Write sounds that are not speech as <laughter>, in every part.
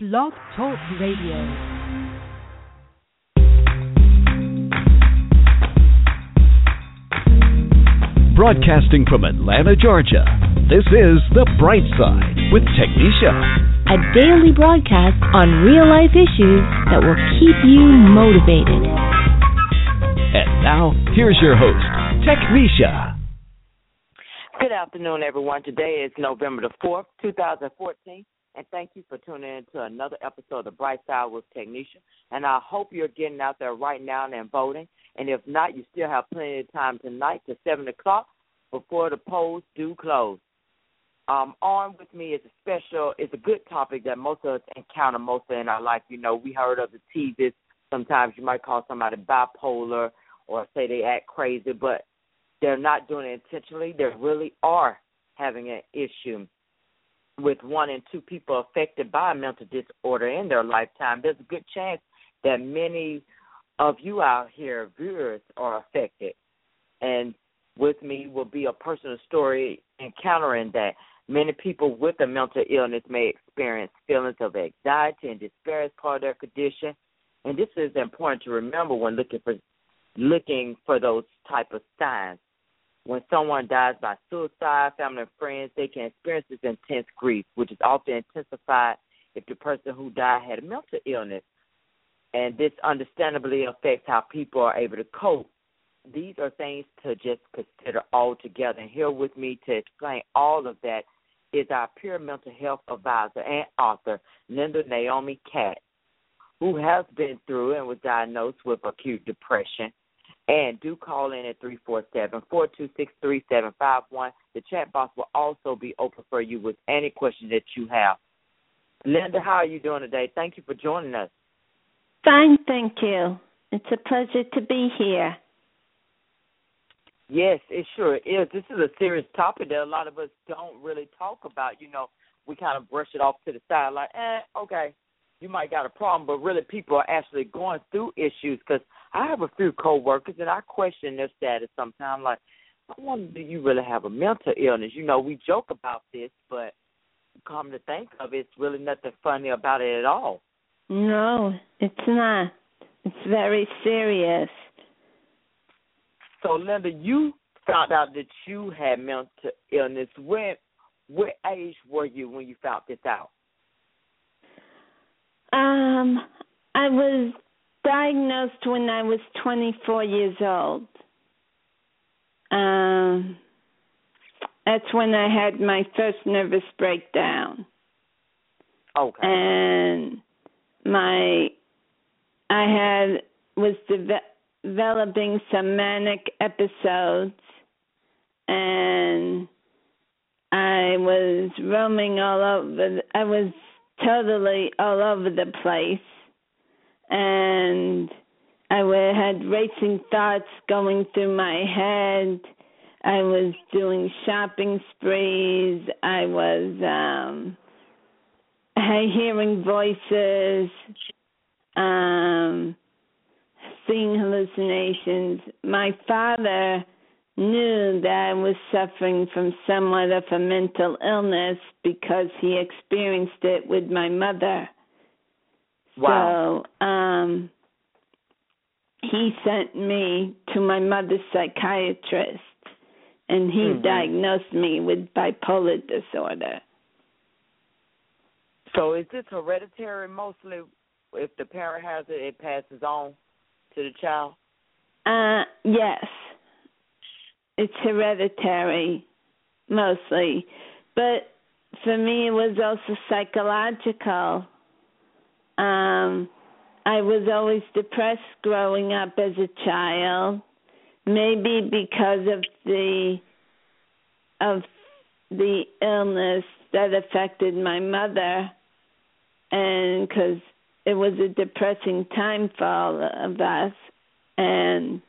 Blog Talk Radio. Broadcasting from Atlanta, Georgia, this is The Bright Side with Technisha. A daily broadcast on real life issues that will keep you motivated. And now, here's your host, Technisha. Good afternoon, everyone. Today is November the 4th, 2014, and thank you for tuning in to another episode of The Bright Side with Technisha. And I hope you're getting out there right now and voting. And if not, you still have plenty of time tonight to 7 o'clock before the polls do close. Um, on with me is a special, it's a good topic that most of us encounter mostly in our life. You know, we heard of the teases. Sometimes you might call somebody bipolar or say they act crazy, but they're not doing it intentionally. They really are having an issue with one and two people affected by a mental disorder in their lifetime. There's a good chance that many of you out here, viewers, are affected. And with me will be a personal story encountering that. Many people with a mental illness may experience feelings of anxiety and despair as part of their condition. And this is important to remember when looking for looking for those type of signs. When someone dies by suicide, family and friends, they can experience this intense grief, which is often intensified if the person who died had a mental illness. And this understandably affects how people are able to cope these are things to just consider altogether. And here with me to explain all of that is our peer mental health advisor and author, Linda Naomi Katz, who has been through and was diagnosed with acute depression. And do call in at 347 426 3751. The chat box will also be open for you with any questions that you have. Linda, how are you doing today? Thank you for joining us. Fine, thank you. It's a pleasure to be here. Yes, it sure is. This is a serious topic that a lot of us don't really talk about. You know, we kind of brush it off to the side, like, eh, okay, you might got a problem, but really people are actually going through issues. Because I have a few coworkers and I question their status sometimes. Like, I wonder, do you really have a mental illness? You know, we joke about this, but come to think of it, it's really nothing funny about it at all. No, it's not. It's very serious. So, Linda, you found out that you had mental illness. When, what age were you when you found this out? Um, I was diagnosed when I was 24 years old. Um, that's when I had my first nervous breakdown. Okay. And my I had was deve- developing some manic episodes and I was roaming all over I was totally all over the place and I had racing thoughts going through my head. I was doing shopping sprees. I was um hearing voices. Um seeing hallucinations. My father knew that I was suffering from somewhat of a mental illness because he experienced it with my mother. Wow. So, um he sent me to my mother's psychiatrist and he Mhm. diagnosed me with bipolar disorder. So, is this hereditary mostly? If the parent has it, it passes on to the child? Uh yes. It's hereditary mostly. But for me it was also psychological. Um I was always depressed growing up as a child. Maybe because of the of the illness that affected my mother and because it was a depressing time for all of us. And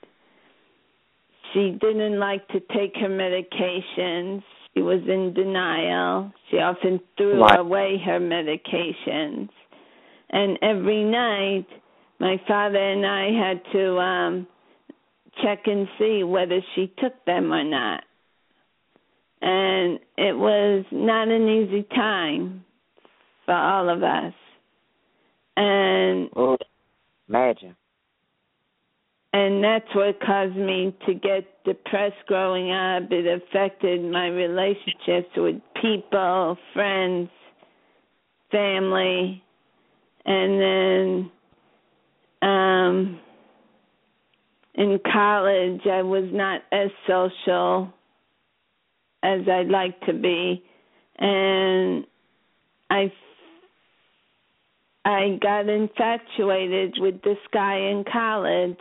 she didn't like to take her medications. She was in denial. She often threw away her medications and every night my father and i had to um check and see whether she took them or not and it was not an easy time for all of us and oh, imagine. And that's what caused me to get depressed growing up. It affected my relationships with people, friends, family, and then um in college I was not as social as I'd like to be and I I got infatuated with this guy in college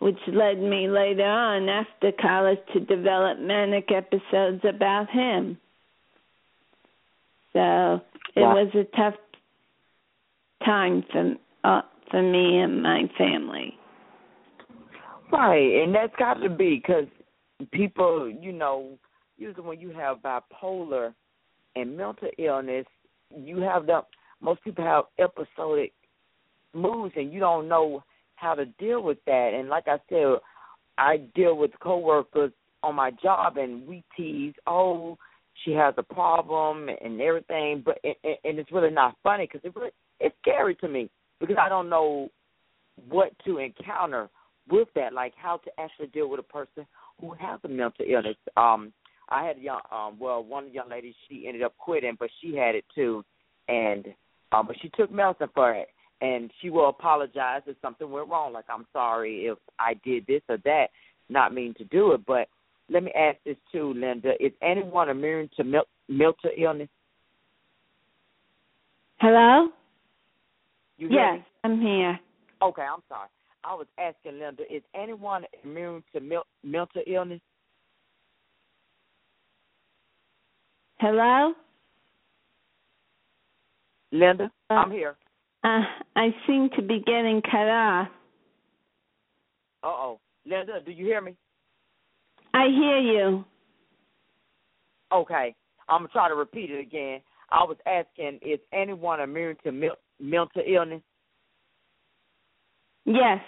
which led me later on after college to develop manic episodes about him. So it Wow. was a tough time for uh, for me and my family. Right, and that's got to be because people, you know, usually when you have bipolar and mental illness, you have the most people have episodic moods, and you don't know how to deal with that. And like I said, I deal with coworkers on my job, and we tease, oh, she has a problem and everything, but and, and it's really not funny because it really, it's scary to me because I don't know what to encounter with that, like how to actually deal with a person who has a mental illness. Um, I had a young, um, well, one young lady, she ended up quitting, but she had it too, and um, but she took medicine for it, and she will apologize if something went wrong. Like I'm sorry if I did this or that, not mean to do it. But let me ask this too, Linda: Is anyone immune to mental illness? Hello? You Yes, me? I'm here. Okay, I'm sorry. I was asking Linda: Is anyone immune to mil- mental illness? Hello? Linda, Uh, I'm here. Uh, I seem to be getting cut off. Uh oh, Linda, do you hear me? I hear you. Okay, I'm gonna try to repeat it again. I was asking: Is anyone immune to mil- mental illness? Yes.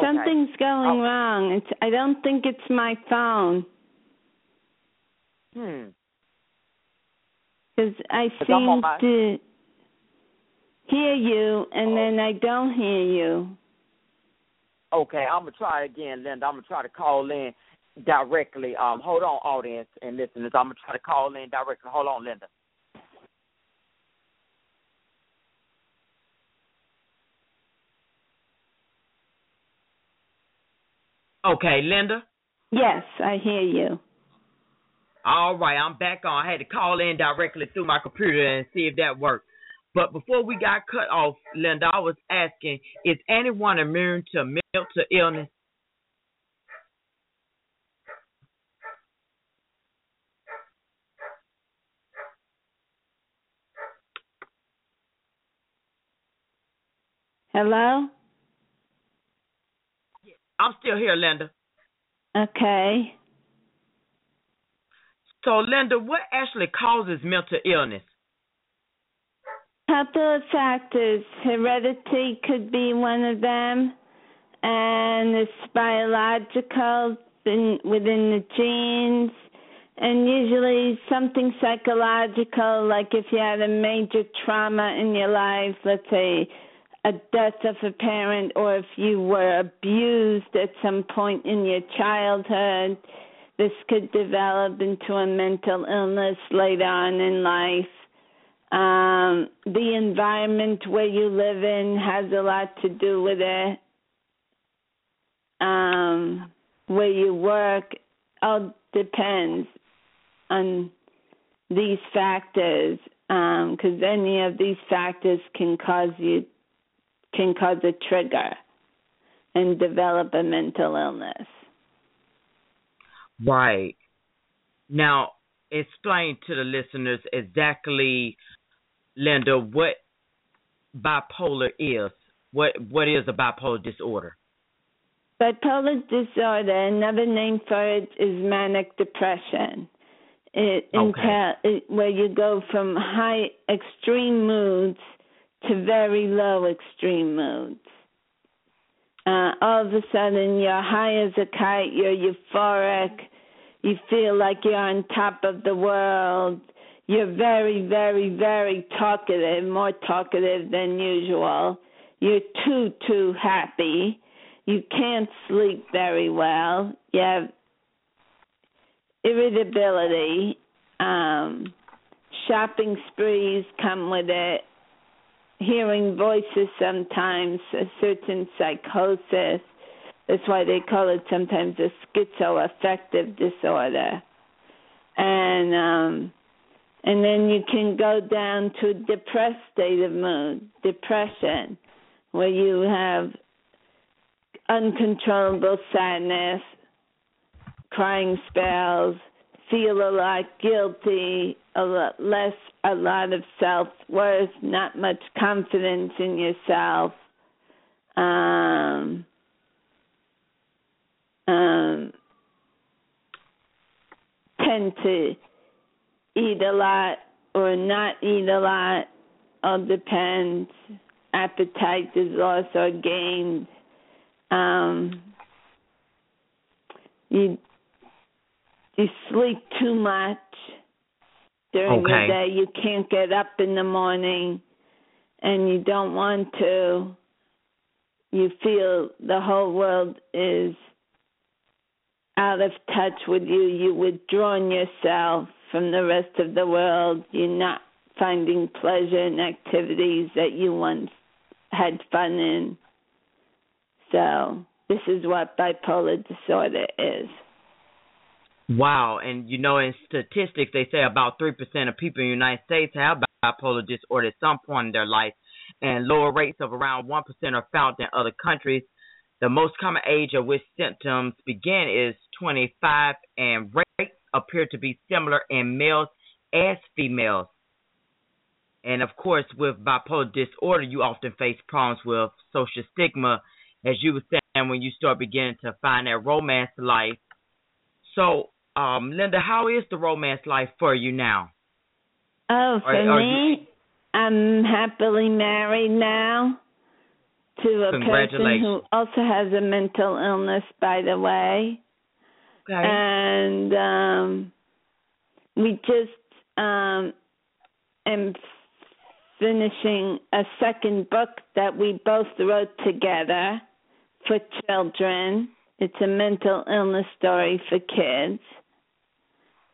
Something's going Oh. wrong. It's I don't think it's my phone Hmm. cuz I'm on seem to hear you and Oh. then I don't hear you. Okay, I'm gonna try again, Linda. I'm gonna try to call in directly. Um, hold on, audience and listeners. I'm gonna try to call in directly. Hold on, Linda. Okay, Linda. Yes, I hear you. All right, I'm back on. I had to call in directly through my computer and see if that worked. But before we got cut off, Linda, I was asking, is anyone immune to mental illness? Hello? I'm still here, Linda. Okay. So, Linda, what actually causes mental illness? couple of factors. Heredity could be one of them, and it's biological in, within the genes, and usually something psychological, like if you had a major trauma in your life, let's say a death of a parent, or if you were abused at some point in your childhood. This could develop into a mental illness later on in life um the environment where you live in has a lot to do with it um where you work all depends on these factors um because any of these factors can cause you can cause a trigger and develop a mental illness Right. Now, explain to the listeners exactly, Linda, what bipolar is. What what is a bipolar disorder? Bipolar disorder, another name for it is manic depression. It Okay. entail it, where you go from high extreme moods to very low extreme moods. Uh, all of a sudden, you're high as a kite. You're euphoric. You feel like you're on top of the world. you're very, very, very talkative, more talkative than usual. You're too, too happy. You can't sleep very well. You have irritability. Um, shopping sprees come with it. Hearing voices sometimes, a certain psychosis. That's why they call it sometimes a schizoaffective disorder. And um and then you can go down to depressed state of mood, depression, where you have uncontrollable sadness, crying spells, feel a lot guilty, a lot less, a lot of self worth, not much confidence in yourself. Um, um, tend to eat a lot or not eat a lot. All depends. Appetite is lost or gained. Um, you you sleep too much during okay. the day. You can't get up in the morning, and you don't want to. You feel the whole world is out of touch with you. You withdrawn yourself from the rest of the world. You're not finding pleasure in activities that you once had fun in. So, this is what bipolar disorder is. Wow, and you know, in statistics, they say about 3% of people in the United States have bipolar disorder at some point in their life, and lower rates of around 1% are found in other countries. The most common age at which symptoms begin is 25, and rates appear to be similar in males as females. And of course, with bipolar disorder, you often face problems with social stigma, as you were saying, when you start beginning to find that romance life. So, um, Linda, how is the romance life for you now? Oh, for Are- are me, I'm happily married now to a person who also has a mental illness, by the way. Okay. and um we just um am finishing a second book that we both wrote together for children it's a mental illness story for kids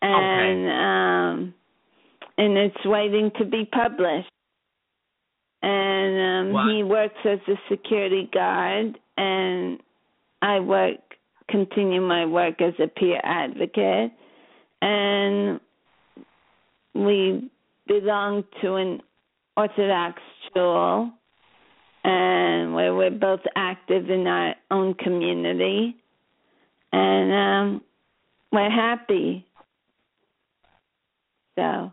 and um and it's waiting to be published and um Wow. he works as a security guard and I work continue my work as a peer advocate and we belong to an Orthodox school and where we're both active in our own community and um we're happy. So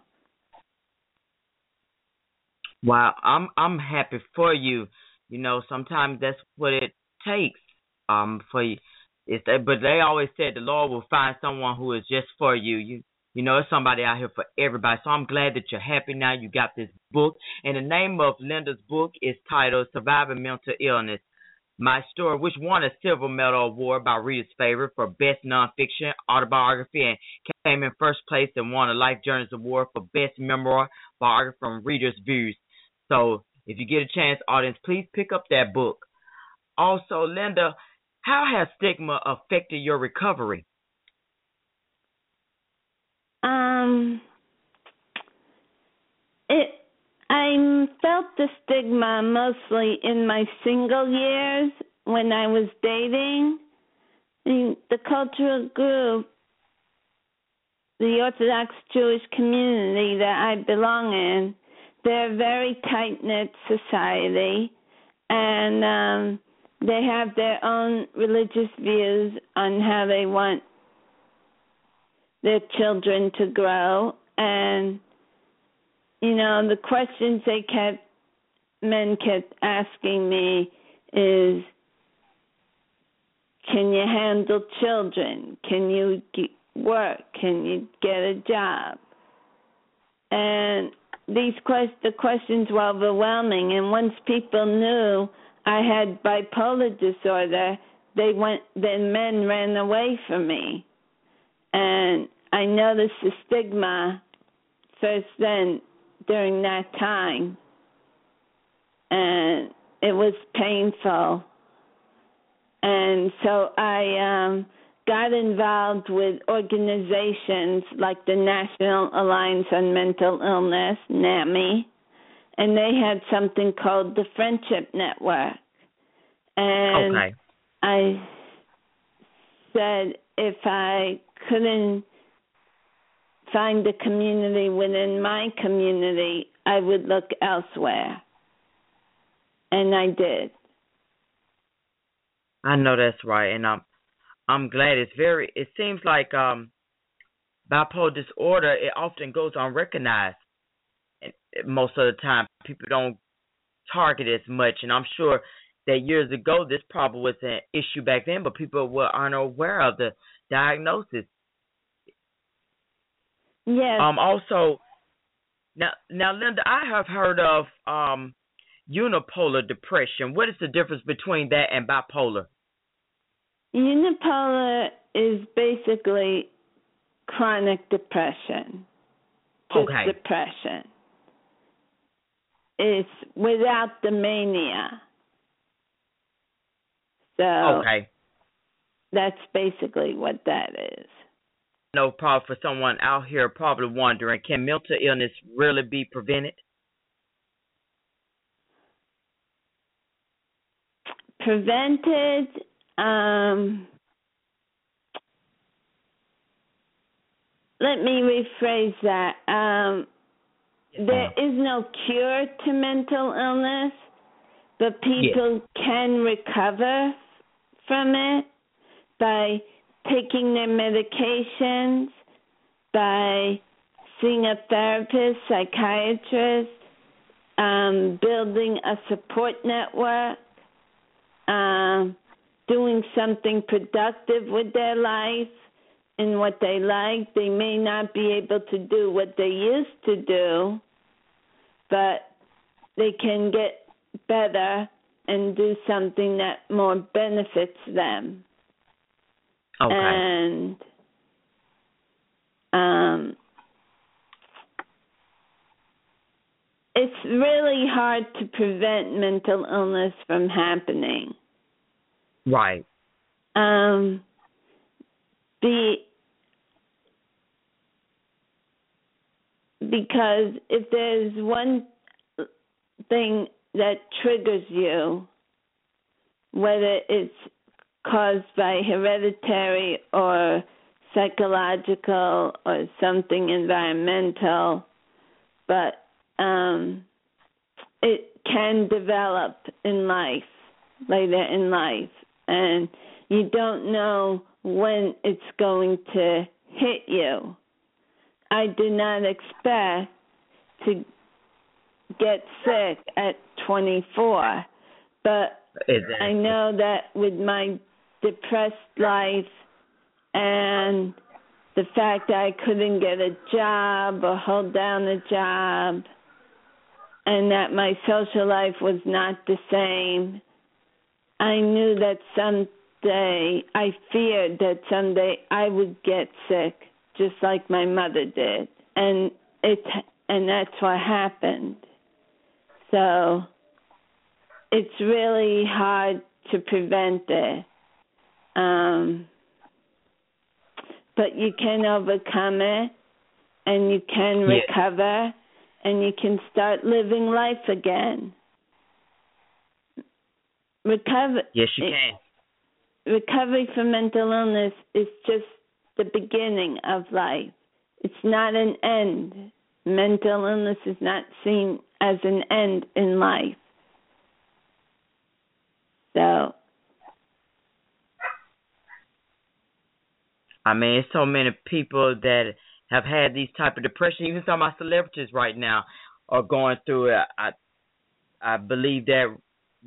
Wow, I'm I'm happy for you. You know, sometimes that's what it takes. Um, for you, it's that, but they always said the Lord will find someone who is just for you. You you know, it's somebody out here for everybody. So I'm glad that you're happy now. You got this book, and the name of Linda's book is titled "Surviving Mental Illness." My story, which won a Silver Medal Award by Reader's Favorite for Best Nonfiction Autobiography and came in first place and won a Life Journeys Award for Best Memoir Biography from Reader's Views. So if you get a chance, audience, please pick up that book. Also, Linda, how has stigma affected your recovery? Um, it. I felt the stigma mostly in my single years when I was dating. The, cultural group, the Orthodox Jewish community that I belong in, they're a very tight knit society, and um, they have their own religious views on how they want their children to grow and you know the questions they kept men kept asking me is can you handle children? Can you work? Can you get a job? And these quest the questions were overwhelming and once people knew i had bipolar disorder they went then men ran away from me. And I noticed the stigma first then during that time, and it was painful. And so I um, got involved with organizations like the National Alliance on Mental Illness, NAMI, and they had something called the Friendship Network. And okay. I said if I couldn't find a community within my community, I would look elsewhere. And I did. I know that's right, and I'm I'm glad it's very. It seems like um, bipolar disorder it often goes unrecognized, and most of the time people don't target as much. And I'm sure that years ago this probably was an issue back then, but people were unaware of the diagnosis. Yes. Um. Also, now, now, Linda, I have heard of um unipolar depression. What is the difference between that and bipolar? Unipolar is basically chronic depression. Just Okay. depression. It's without the mania. So Okay. that's basically what that is. No problem for someone out here probably wondering, can mental illness really be prevented? Prevented um let me rephrase that. Um there is no cure to mental illness, but people can recover from it by taking their medications, by seeing a therapist, psychiatrist, um, building a support network, um, doing something productive with their life and what they like. They may not be able to do what they used to do, but they can get better and do something that more benefits them. Okay. And um, it's really hard to prevent mental illness from happening. right. Um, the because if there's one thing that triggers you, whether it's caused by hereditary or psychological or something environmental, but um, it can develop in life, later in life, and you don't know when it's going to hit you. I do not expect to get sick at 24, but. I know that with my depressed life and the fact that I couldn't get a job or hold down a job and that my social life was not the same, I knew that someday, I feared that someday I would get sick just like my mother did. And it and that's what happened. So it's really hard to prevent it. Um, but you can overcome it and you can recover and you can start living life again. Recover Yes, you can. recovery from mental illness is just the beginning of life. It's not an end. Mental illness is not seen as an end in life. So, I mean, it's so many people that have had these type of depression. Even some of my celebrities right now are going through it. I, I believe that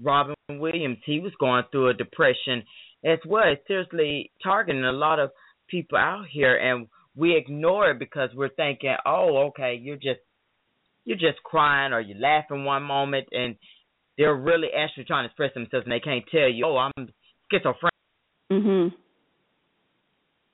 Robin Williams, he was going through a depression as well. It's seriously targeting a lot of people out here, and we ignore it because we're thinking, oh, okay, you're just you're just crying or you're laughing one moment, and they're really actually trying to express themselves, and they can't tell you, oh, I'm schizophrenic. mhm.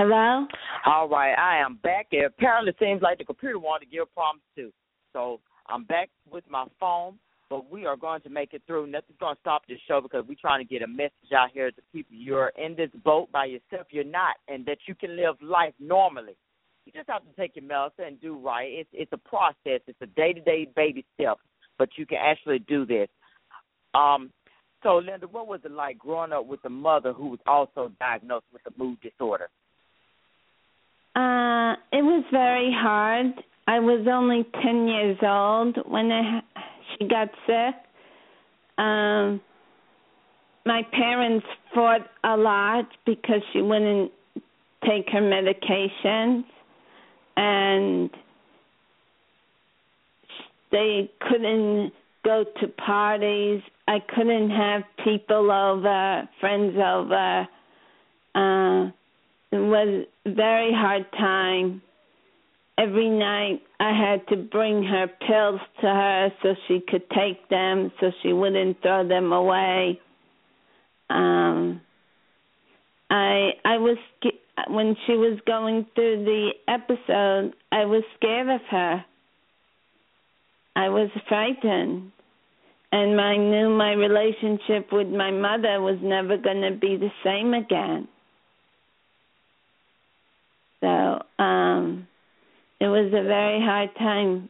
Hello? All right, I am back. It apparently seems like the computer wanted to give problems too. So I'm back with my phone, but we are going to make it through. Nothing's going to stop this show because we're trying to get a message out here to people. You're in this boat by yourself. You're not, and that you can live life normally. You just have to take your medicine and do right. It's it's a process. It's a day to day baby step, but you can actually do this. Um, so Linda, what was it like growing up with a mother who was also diagnosed with a mood disorder? Uh, it was very hard. I was only 10 years old when I, she got sick. Um, my parents fought a lot because she wouldn't take her medications and they couldn't go to parties. I couldn't have people over, friends over. Uh, it was very hard time. Every night I had to bring her pills to her so she could take them so she wouldn't throw them away. Um I I was when she was going through the episode, I was scared of her. I was frightened. And I knew my relationship with my mother was never going to be the same again. So um, it was a very hard time.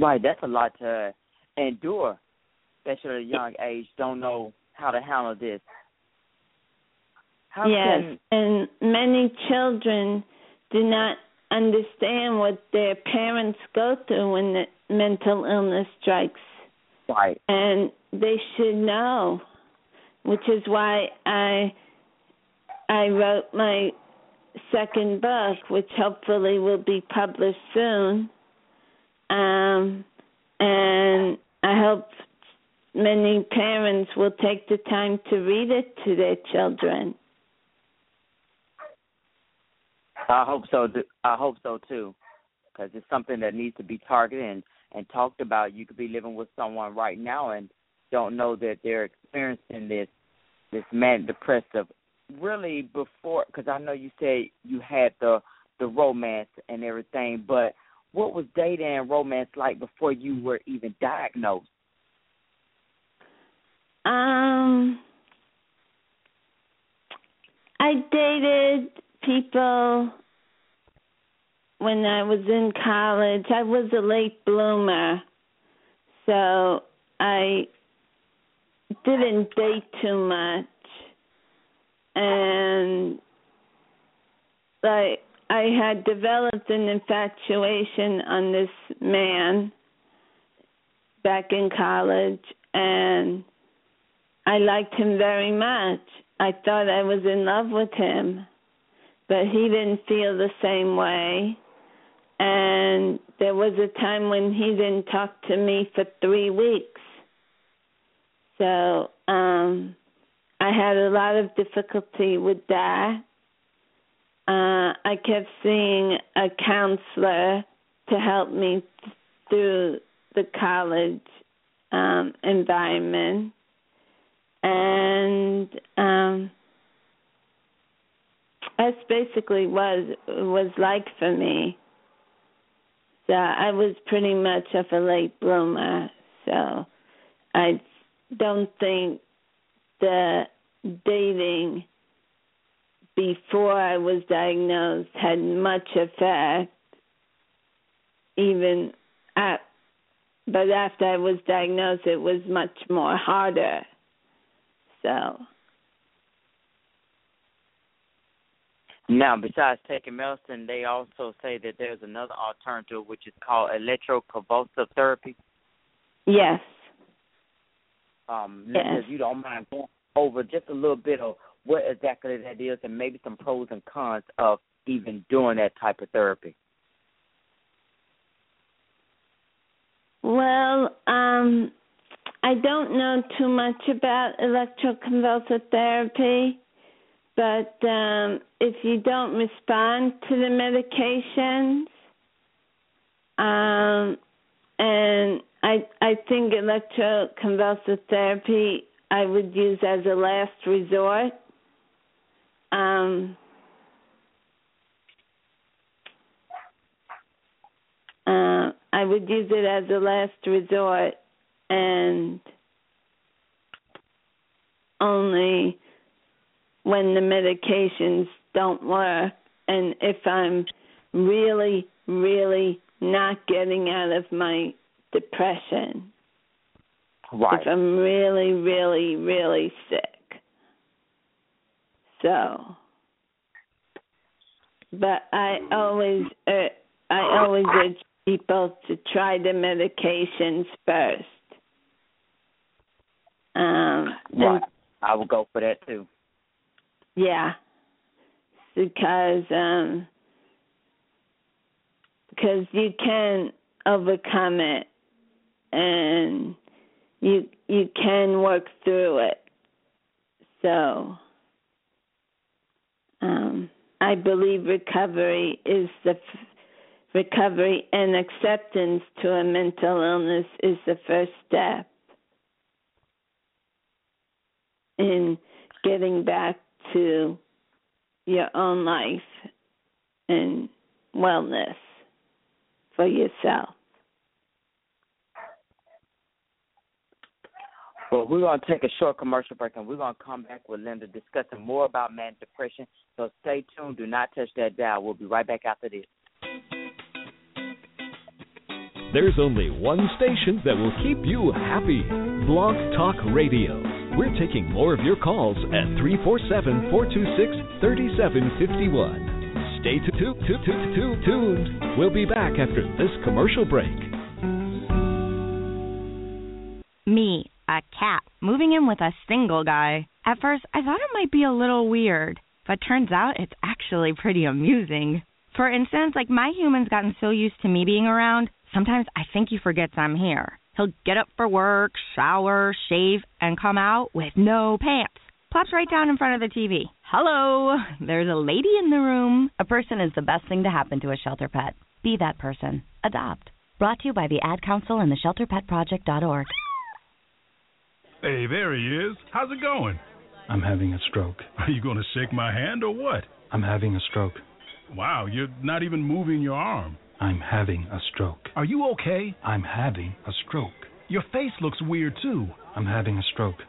Right, that's a lot to endure, especially at a young age. Don't know how to handle this. How yes, can... and many children do not understand what their parents go through when the mental illness strikes. Right. And they should know, which is why I I wrote my second book, which hopefully will be published soon. Um, and I hope many parents will take the time to read it to their children. I hope so. I hope so too, because it's something that needs to be targeted and, and talked about. You could be living with someone right now and don't know that they're experiencing this this man depressive really before because I know you said you had the the romance and everything, but what was dating and romance like before you were even diagnosed? Um, I dated people when I was in college. I was a late bloomer, so I didn't date too much and like I had developed an infatuation on this man back in college and I liked him very much. I thought I was in love with him, but he didn't feel the same way. And there was a time when he didn't talk to me for 3 weeks. So, um I had a lot of difficulty with that. Uh, I kept seeing a counselor to help me th- through the college um, environment, and um, that's basically was was like for me. So I was pretty much of a late bloomer. So I don't think the dating before I was diagnosed had much effect, even at, but after I was diagnosed, it was much more harder. So. Now, besides taking medicine, they also say that there's another alternative which is called electroconvulsive therapy. Yes um, yes. if you don't mind going over just a little bit of what exactly that is and maybe some pros and cons of even doing that type of therapy. Well, um, I I don't know too much about electroconvulsive therapy, but um, if you don't respond to the medications, um, and I I think electroconvulsive therapy I would use as a last resort. Um, uh, I would use it as a last resort and only when the medications don't work and if I'm really, really not getting out of my depression. Right. If I'm really, really, really sick. So, but I always, uh, I always urge people to try the medications first. Um, right. I will go for that too. Yeah, because um, because you can overcome it, and you you can work through it. So, um, I believe recovery is the f- recovery and acceptance to a mental illness is the first step in getting back to your own life and wellness for yourself. Well, we're going to take a short commercial break and we're going to come back with Linda discussing more about manic depression. So stay tuned. Do not touch that dial. We'll be right back after this. There's only one station that will keep you happy Blog Talk Radio. We're taking more of your calls at 347 426 3751. Stay tuned. We'll be back after this commercial break. Me, a cat, moving in with a single guy. At first, I thought it might be a little weird, but turns out it's actually pretty amusing. For instance, like my human's gotten so used to me being around, sometimes I think he forgets I'm here. He'll get up for work, shower, shave, and come out with no pants. Plops right down in front of the TV. Hello, there's a lady in the room. A person is the best thing to happen to a shelter pet. Be that person. Adopt. Brought to you by the Ad Council and the ShelterPetProject.org. Hey, there he is. How's it going? I'm having a stroke. Are you going to shake my hand or what? I'm having a stroke. Wow, you're not even moving your arm. I'm having a stroke. Are you okay? I'm having a stroke. Your face looks weird too. I'm having a stroke.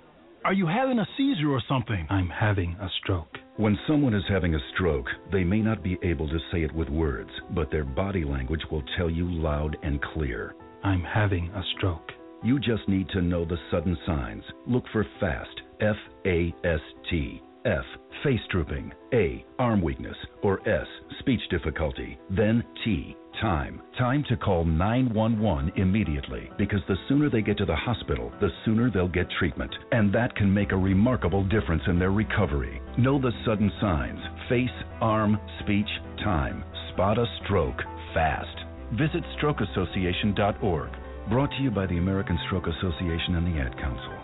Are you having a seizure or something? I'm having a stroke. When someone is having a stroke, they may not be able to say it with words, but their body language will tell you loud and clear. I'm having a stroke. You just need to know the sudden signs. Look for FAST, F A S T. F, face drooping. A, arm weakness. Or S, speech difficulty. Then T, time. Time to call 911 immediately because the sooner they get to the hospital, the sooner they'll get treatment. And that can make a remarkable difference in their recovery. Know the sudden signs face, arm, speech, time. Spot a stroke fast. Visit strokeassociation.org. Brought to you by the American Stroke Association and the Ad Council.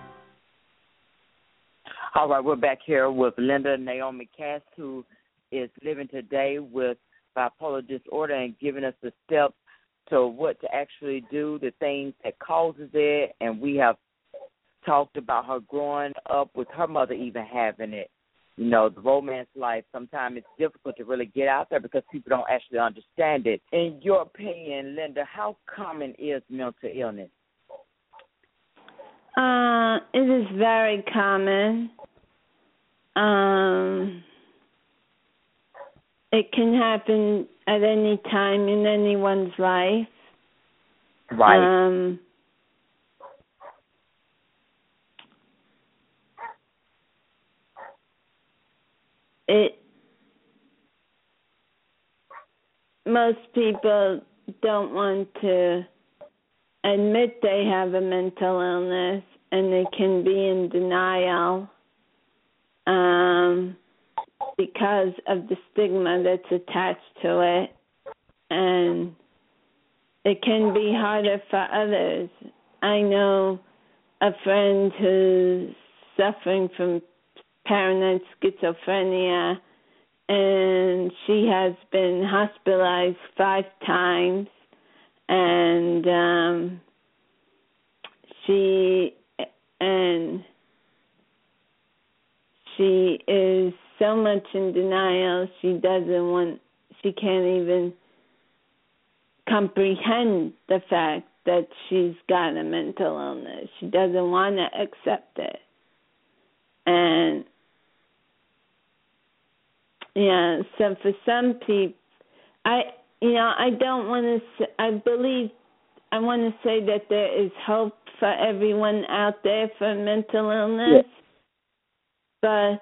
All right, we're back here with Linda Naomi Katz, who is living today with bipolar disorder and giving us the steps to what to actually do, the things that causes it, and we have talked about her growing up with her mother even having it. You know, the romance life, sometimes it's difficult to really get out there because people don't actually understand it. In your opinion, Linda, how common is mental illness? Uh, it is very common. Um, it can happen at any time in anyone's life. Right. Um, it most people don't want to admit they have a mental illness and they can be in denial um, because of the stigma that's attached to it. And it can be harder for others. I know a friend who's suffering from paranoid schizophrenia, and she has been hospitalized five times, and um, she and she is so much in denial. She doesn't want. She can't even comprehend the fact that she's got a mental illness. She doesn't want to accept it. And yeah, so for some people, I you know I don't want to. I believe I want to say that there is hope for everyone out there for mental illness, but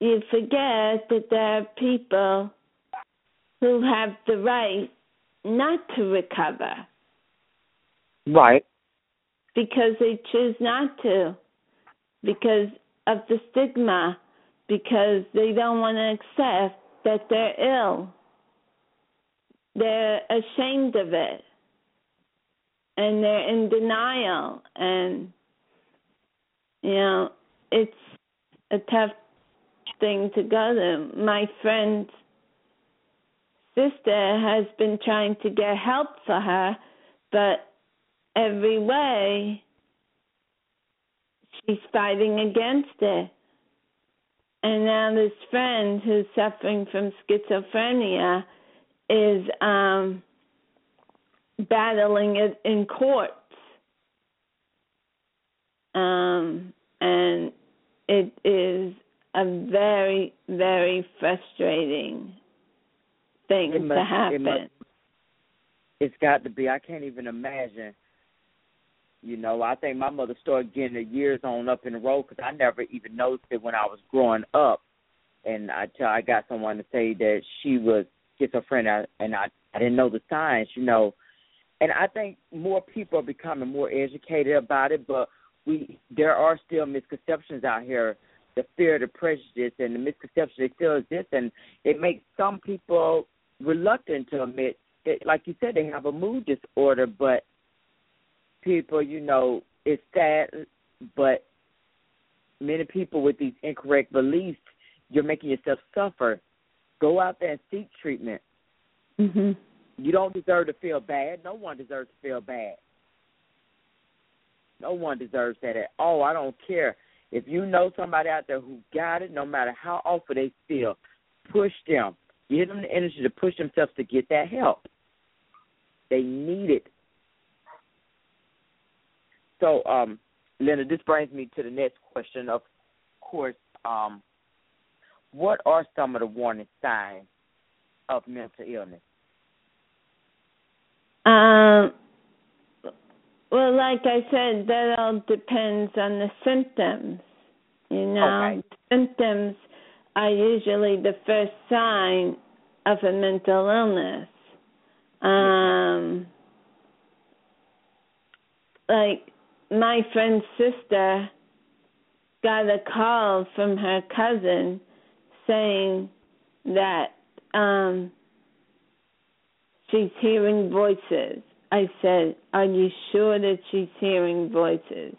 you forget that there are people who have the right not to recover. Right. Because they choose not to. Because of the stigma. Because they don't want to accept that they're ill. They're ashamed of it. And they're in denial. And, you know, it's a tough thing to go to. My friend's sister has been trying to get help for her, but every way she's fighting against it. And now this friend who's suffering from schizophrenia is um battling it in courts. Um and it is a very, very frustrating thing it must, to happen. It must, it's got to be. I can't even imagine. You know, I think my mother started getting the years on up in the road because I never even noticed it when I was growing up. And I tell I got someone to say that she was schizophrenic, and I I didn't know the signs. You know, and I think more people are becoming more educated about it, but we there are still misconceptions out here the fear, the prejudice, and the misconceptions they still exist, and it makes some people reluctant to admit that, like you said, they have a mood disorder. But people, you know, it's sad, but many people with these incorrect beliefs, you're making yourself suffer. Go out there and seek treatment. Mm-hmm. You don't deserve to feel bad. No one deserves to feel bad. No one deserves that at all. I don't care if you know somebody out there who got it, no matter how awful they feel, push them. Give them the energy to push themselves to get that help. They need it. So, um, Linda, this brings me to the next question. Of course, um, what are some of the warning signs of mental illness? Um, well, like I said, that all depends on the symptoms. You know, okay. symptoms are usually the first sign of a mental illness. Um, like my friend's sister got a call from her cousin saying that um she's hearing voices I said, Are you sure that she's hearing voices?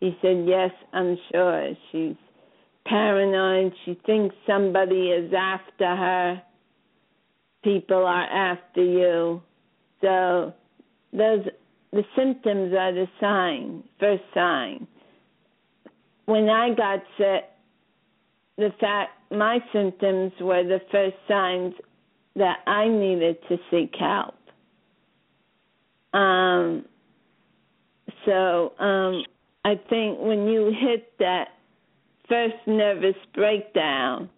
He said, Yes, I'm sure. She's paranoid. She thinks somebody is after her. People are after you. So those the symptoms are the sign, first sign. When I got sick, the fact my symptoms were the first signs that I needed to seek help. Um, so um, I think when you hit that first nervous breakdown,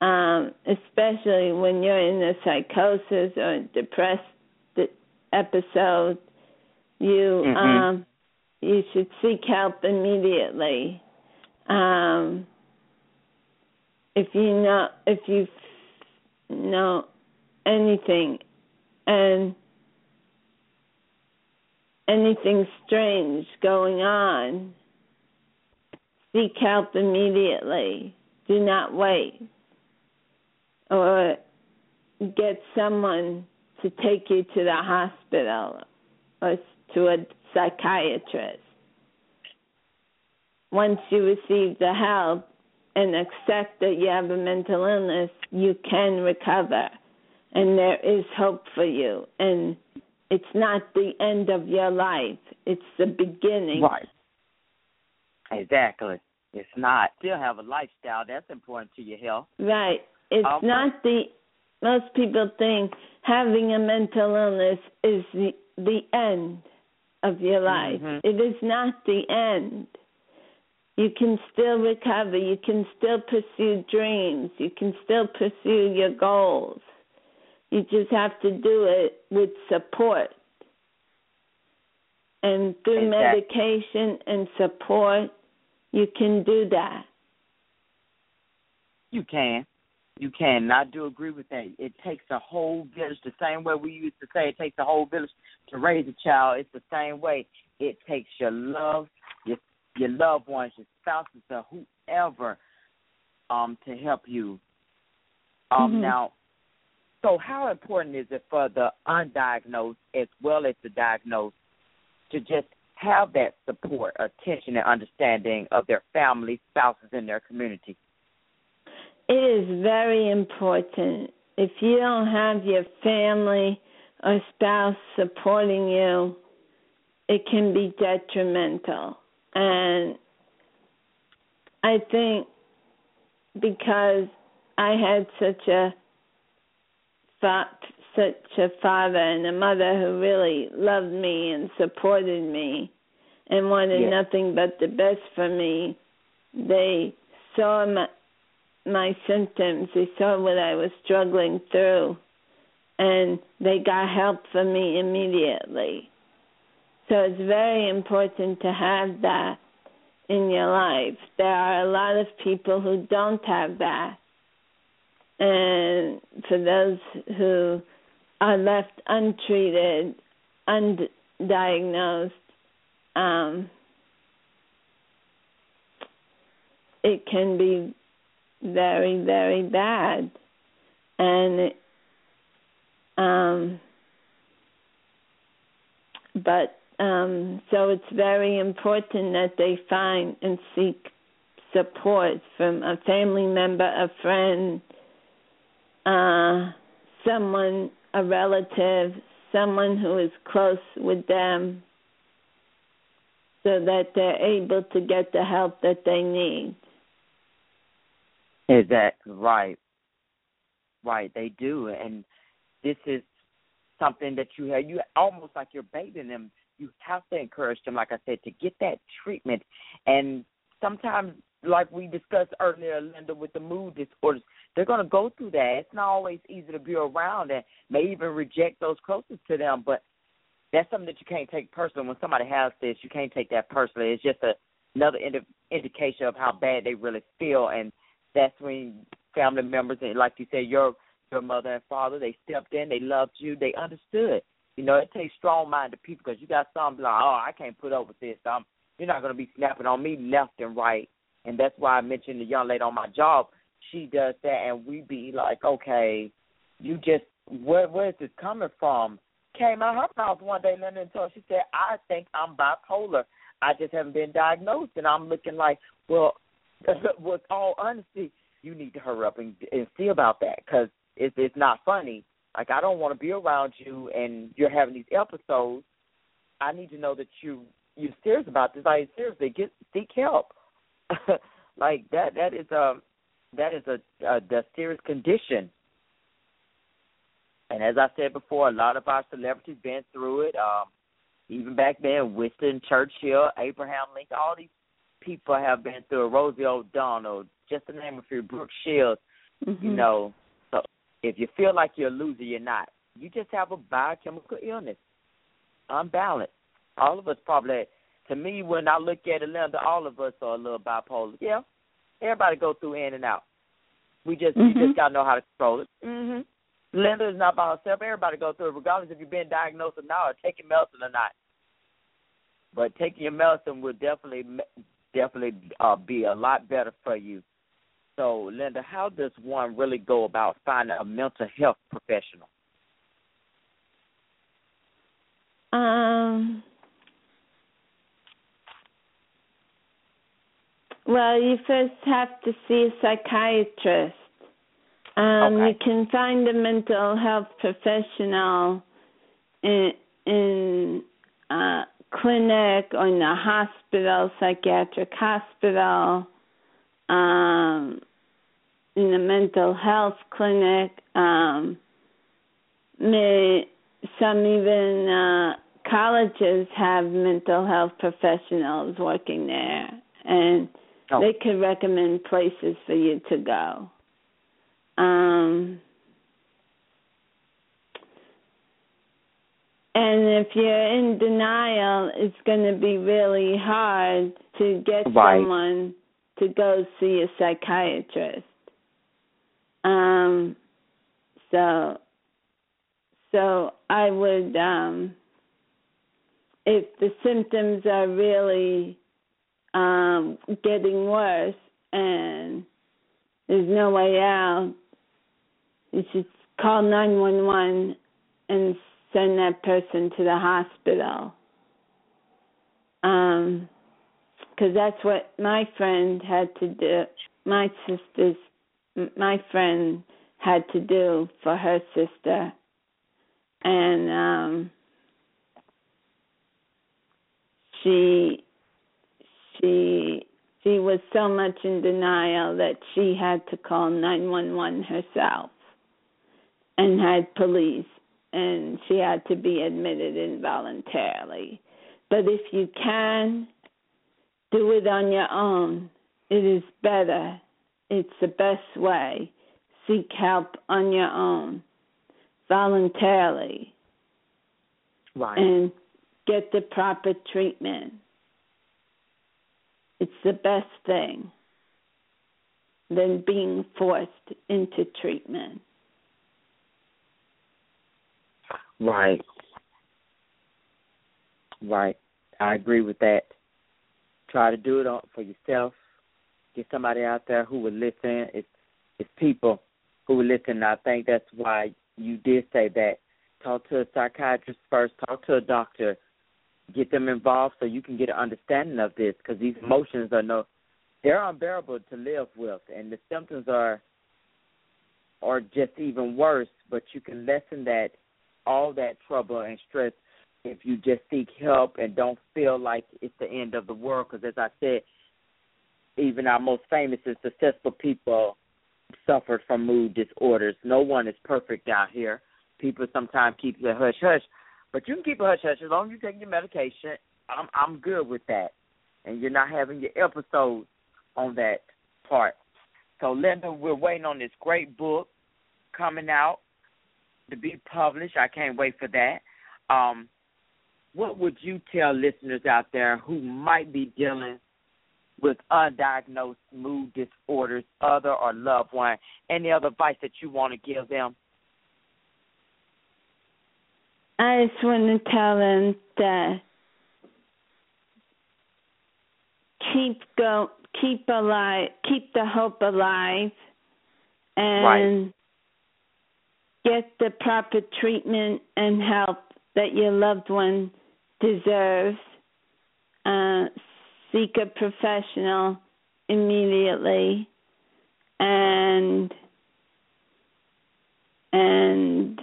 um, especially when you're in a psychosis or depressed episode, you mm-hmm. um, you should seek help immediately. Um, if you know if you know anything, and anything strange going on, seek help immediately. Do not wait. Or get someone to take you to the hospital or to a psychiatrist. Once you receive the help and accept that you have a mental illness, you can recover and there is hope for you. And it's not the end of your life, it's the beginning. Right. Exactly. It's not. Still have a lifestyle. That's important to your health. Right. It's Um, not the most people think having a mental illness is the the end of your life. Mhm. It is not the end. You can still recover. You can still pursue dreams. You can still pursue your goals. You just have to do it with support. And through Exactly. medication and support, you can do that. You can. You can. And I do agree with that. It takes a whole village, the same way we used to say it takes a whole village to raise a child. It's the same way. It takes your love, your your loved ones, your spouses, or whoever, um, to help you. Um, Mhm. now, so how important is it for the undiagnosed as well as the diagnosed to just have that support, attention, and understanding of their family, spouses, and their community? It is very important. If you don't have your family or spouse supporting you, it can be detrimental. And I think because I had such a fa- such a father and a mother who really loved me and supported me and wanted Yeah. nothing but the best for me, they saw my my symptoms. They saw what I was struggling through, and they got help for me immediately. So it's very important to have that in your life. There are a lot of people who don't have that. And for those who are left untreated, undiagnosed, um, it can be very, very bad. And um but um so it's very important that they find and seek support from a family member, a friend, uh someone a relative, someone who is close with them so that they're able to get the help that they need. Is that right. Right, they do, and this is something that you have. You almost like you're bathing them. You have to encourage them, like I said, to get that treatment. And sometimes, like we discussed earlier, Linda, with the mood disorders, they're going to go through that. It's not always easy to be around, and may even reject those closest to them. But that's something that you can't take personally. When somebody has this, you can't take that personally. It's just a, another indi- indication of how bad they really feel, and that's when family members and like you said, your your mother and father, they stepped in, they loved you, they understood. You know, it takes strong minded people because you got some like, oh, I can't put up with this. I'm, you're not going to be snapping on me left and right, and that's why I mentioned the young lady on my job. She does that, and we be like, okay, you just where where is this coming from? Came out of her mouth one day, Linda, and told she said, I think I'm bipolar. I just haven't been diagnosed, and I'm looking like, well, <laughs> with all honesty, you need to hurry up and, and see about that because it's it's not funny. Like I don't want to be around you and you're having these episodes. I need to know that you you're serious about this. Like seriously, get seek help. <laughs> like that that is a that is a, a the serious condition. And as I said before, a lot of our celebrities been through it. Um, even back then, Winston Churchill, Abraham Lincoln, all these people have been through it. Rosie O'Donnell, just to name a few, Brooke Shields. Mm-hmm. You know, so if you feel like you're a loser, you're not. You just have a biochemical illness, unbalanced. All of us probably. To me, when I look at it, Linda, all of us are a little bipolar. Yeah, everybody go through in and out. We just Mhm. you just gotta know how to control it. Mhm. Linda is not by herself. Everybody go through it, regardless if you've been diagnosed or not, or taking medicine or not. But taking your medicine will definitely definitely uh, be a lot better for you. So, Linda, how does one really go about finding a mental health professional? Um, Well, you first have to see a psychiatrist. Um, Okay. You can find a mental health professional in in uh, clinic or in a hospital, psychiatric hospital, um, in a mental health clinic. Um, may, some even uh, colleges have mental health professionals working there, and Oh. they could recommend places for you to go. Um, and if you're in denial, it's going to be really hard to get Right. someone to go see a psychiatrist. Um, so, so I would, um, if the symptoms are really um, getting worse and there's no way out, you should call 911 and send that person to the hospital. Um, because that's what my friend had to do. My sister's, my friend had to do for her sister, and um, she, she, she was so much in denial that she had to call nine one one herself, and had police, and she had to be admitted involuntarily. But if you can do it on your own. It is better. It's the best way. Seek help on your own, voluntarily, Right. and get the proper treatment. It's the best thing than being forced into treatment. Right. Right. I agree with that. Try to do it on, for yourself. Get somebody out there who will listen. It's it's people who will listen. I think that's why you did say that. Talk to a psychiatrist first. Talk to a doctor. Get them involved so you can get an understanding of this. Because these emotions are no, they're unbearable to live with, and the symptoms are are just even worse. But you can lessen that all that trouble and stress if you just seek help and don't feel like it's the end of the world. Because as I said, even our most famous and successful people suffered from mood disorders. No one is perfect out here. People sometimes keep their hush hush, but you can keep a hush hush as long as you take your medication. I'm I'm good with that, and you're not having your episodes on that part. So Linda, we're waiting on this great book coming out to be published. I can't wait for that. Um, what would you tell listeners out there who might be dealing with undiagnosed mood disorders, other or loved one? Any other advice that you want to give them? I just want to tell them that keep go keep alive keep the hope alive and get the proper treatment and help that your loved one deserves. Uh, seek a professional immediately and and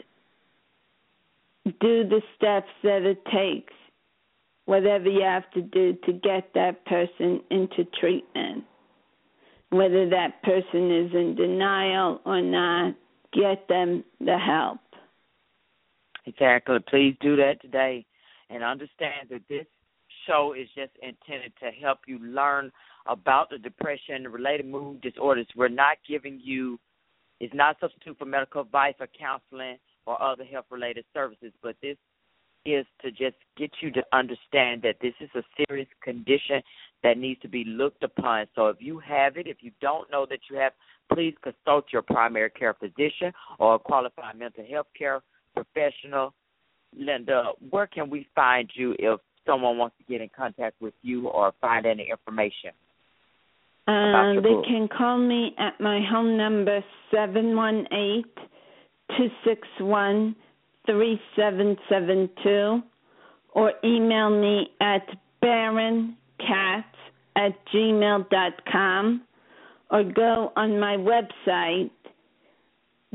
do the steps that it takes, whatever you have to do to get that person into treatment. Whether that person is in denial or not, get them the help. Exactly. Please do that today and understand that this show is just intended to help you learn about the depression and related mood disorders. We're not giving you it's not substitute for medical advice or counseling or other health related services, but this is to just get you to understand that this is a serious condition that needs to be looked upon. So if you have it, if you don't know that you have, please consult your primary care physician or a qualified mental health care professional. Linda, where can we find you if someone wants to get in contact with you or find any information? Um, your they book. can call me at my home number seven one eight two six one three seven seven two, or email me at baronkatz at gmail.com or go on my website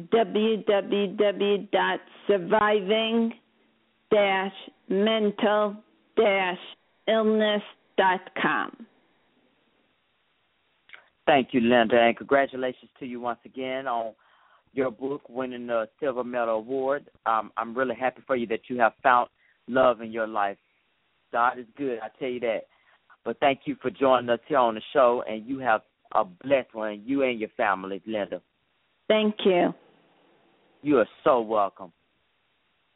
www.surviving-mental-illness.com. Thank you, Linda, and congratulations to you once again on your book winning the Silver Medal Award. Um, I'm really happy for you that you have found love in your life. God is good, I tell you that. But thank you for joining us here on the show, and you have a blessed one, you and your family, Linda. Thank you. You are so welcome.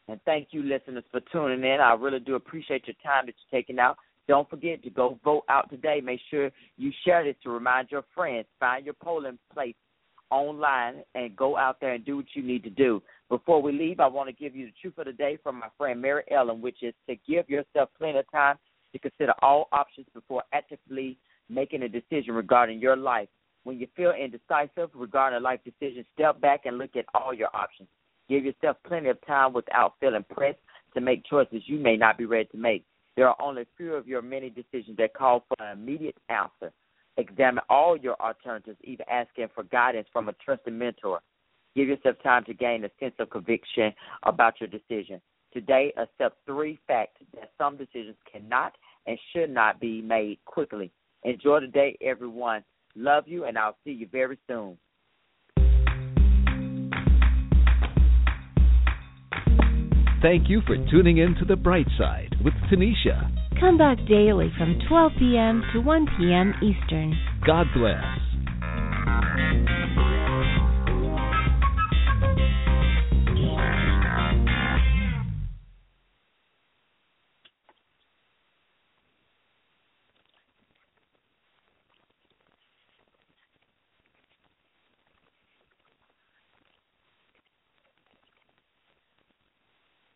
And thank you, listeners, for tuning in. I really do appreciate your time that you're taking out. Don't forget to go vote out today. Make sure you share this to remind your friends. Find your polling place online and go out there and do what you need to do. Before we leave, I want to give you the truth of the day from my friend Mary Ellen, which is to give yourself plenty of time to consider all options before actively making a decision regarding your life. When you feel indecisive regarding a life decision, step back and look at all your options. Give yourself plenty of time without feeling pressed to make choices you may not be ready to make. There are only a few of your many decisions that call for an immediate answer. Examine all your alternatives, even asking for guidance from a trusted mentor. Give yourself time to gain a sense of conviction about your decision. Today, accept three facts that some decisions cannot and should not be made quickly. Enjoy the day, everyone. Love you, and I'll see you very soon. Thank you for tuning in to The Bright Side with Tanisha. Come back daily from 12 p.m. to 1 p.m. Eastern. God bless.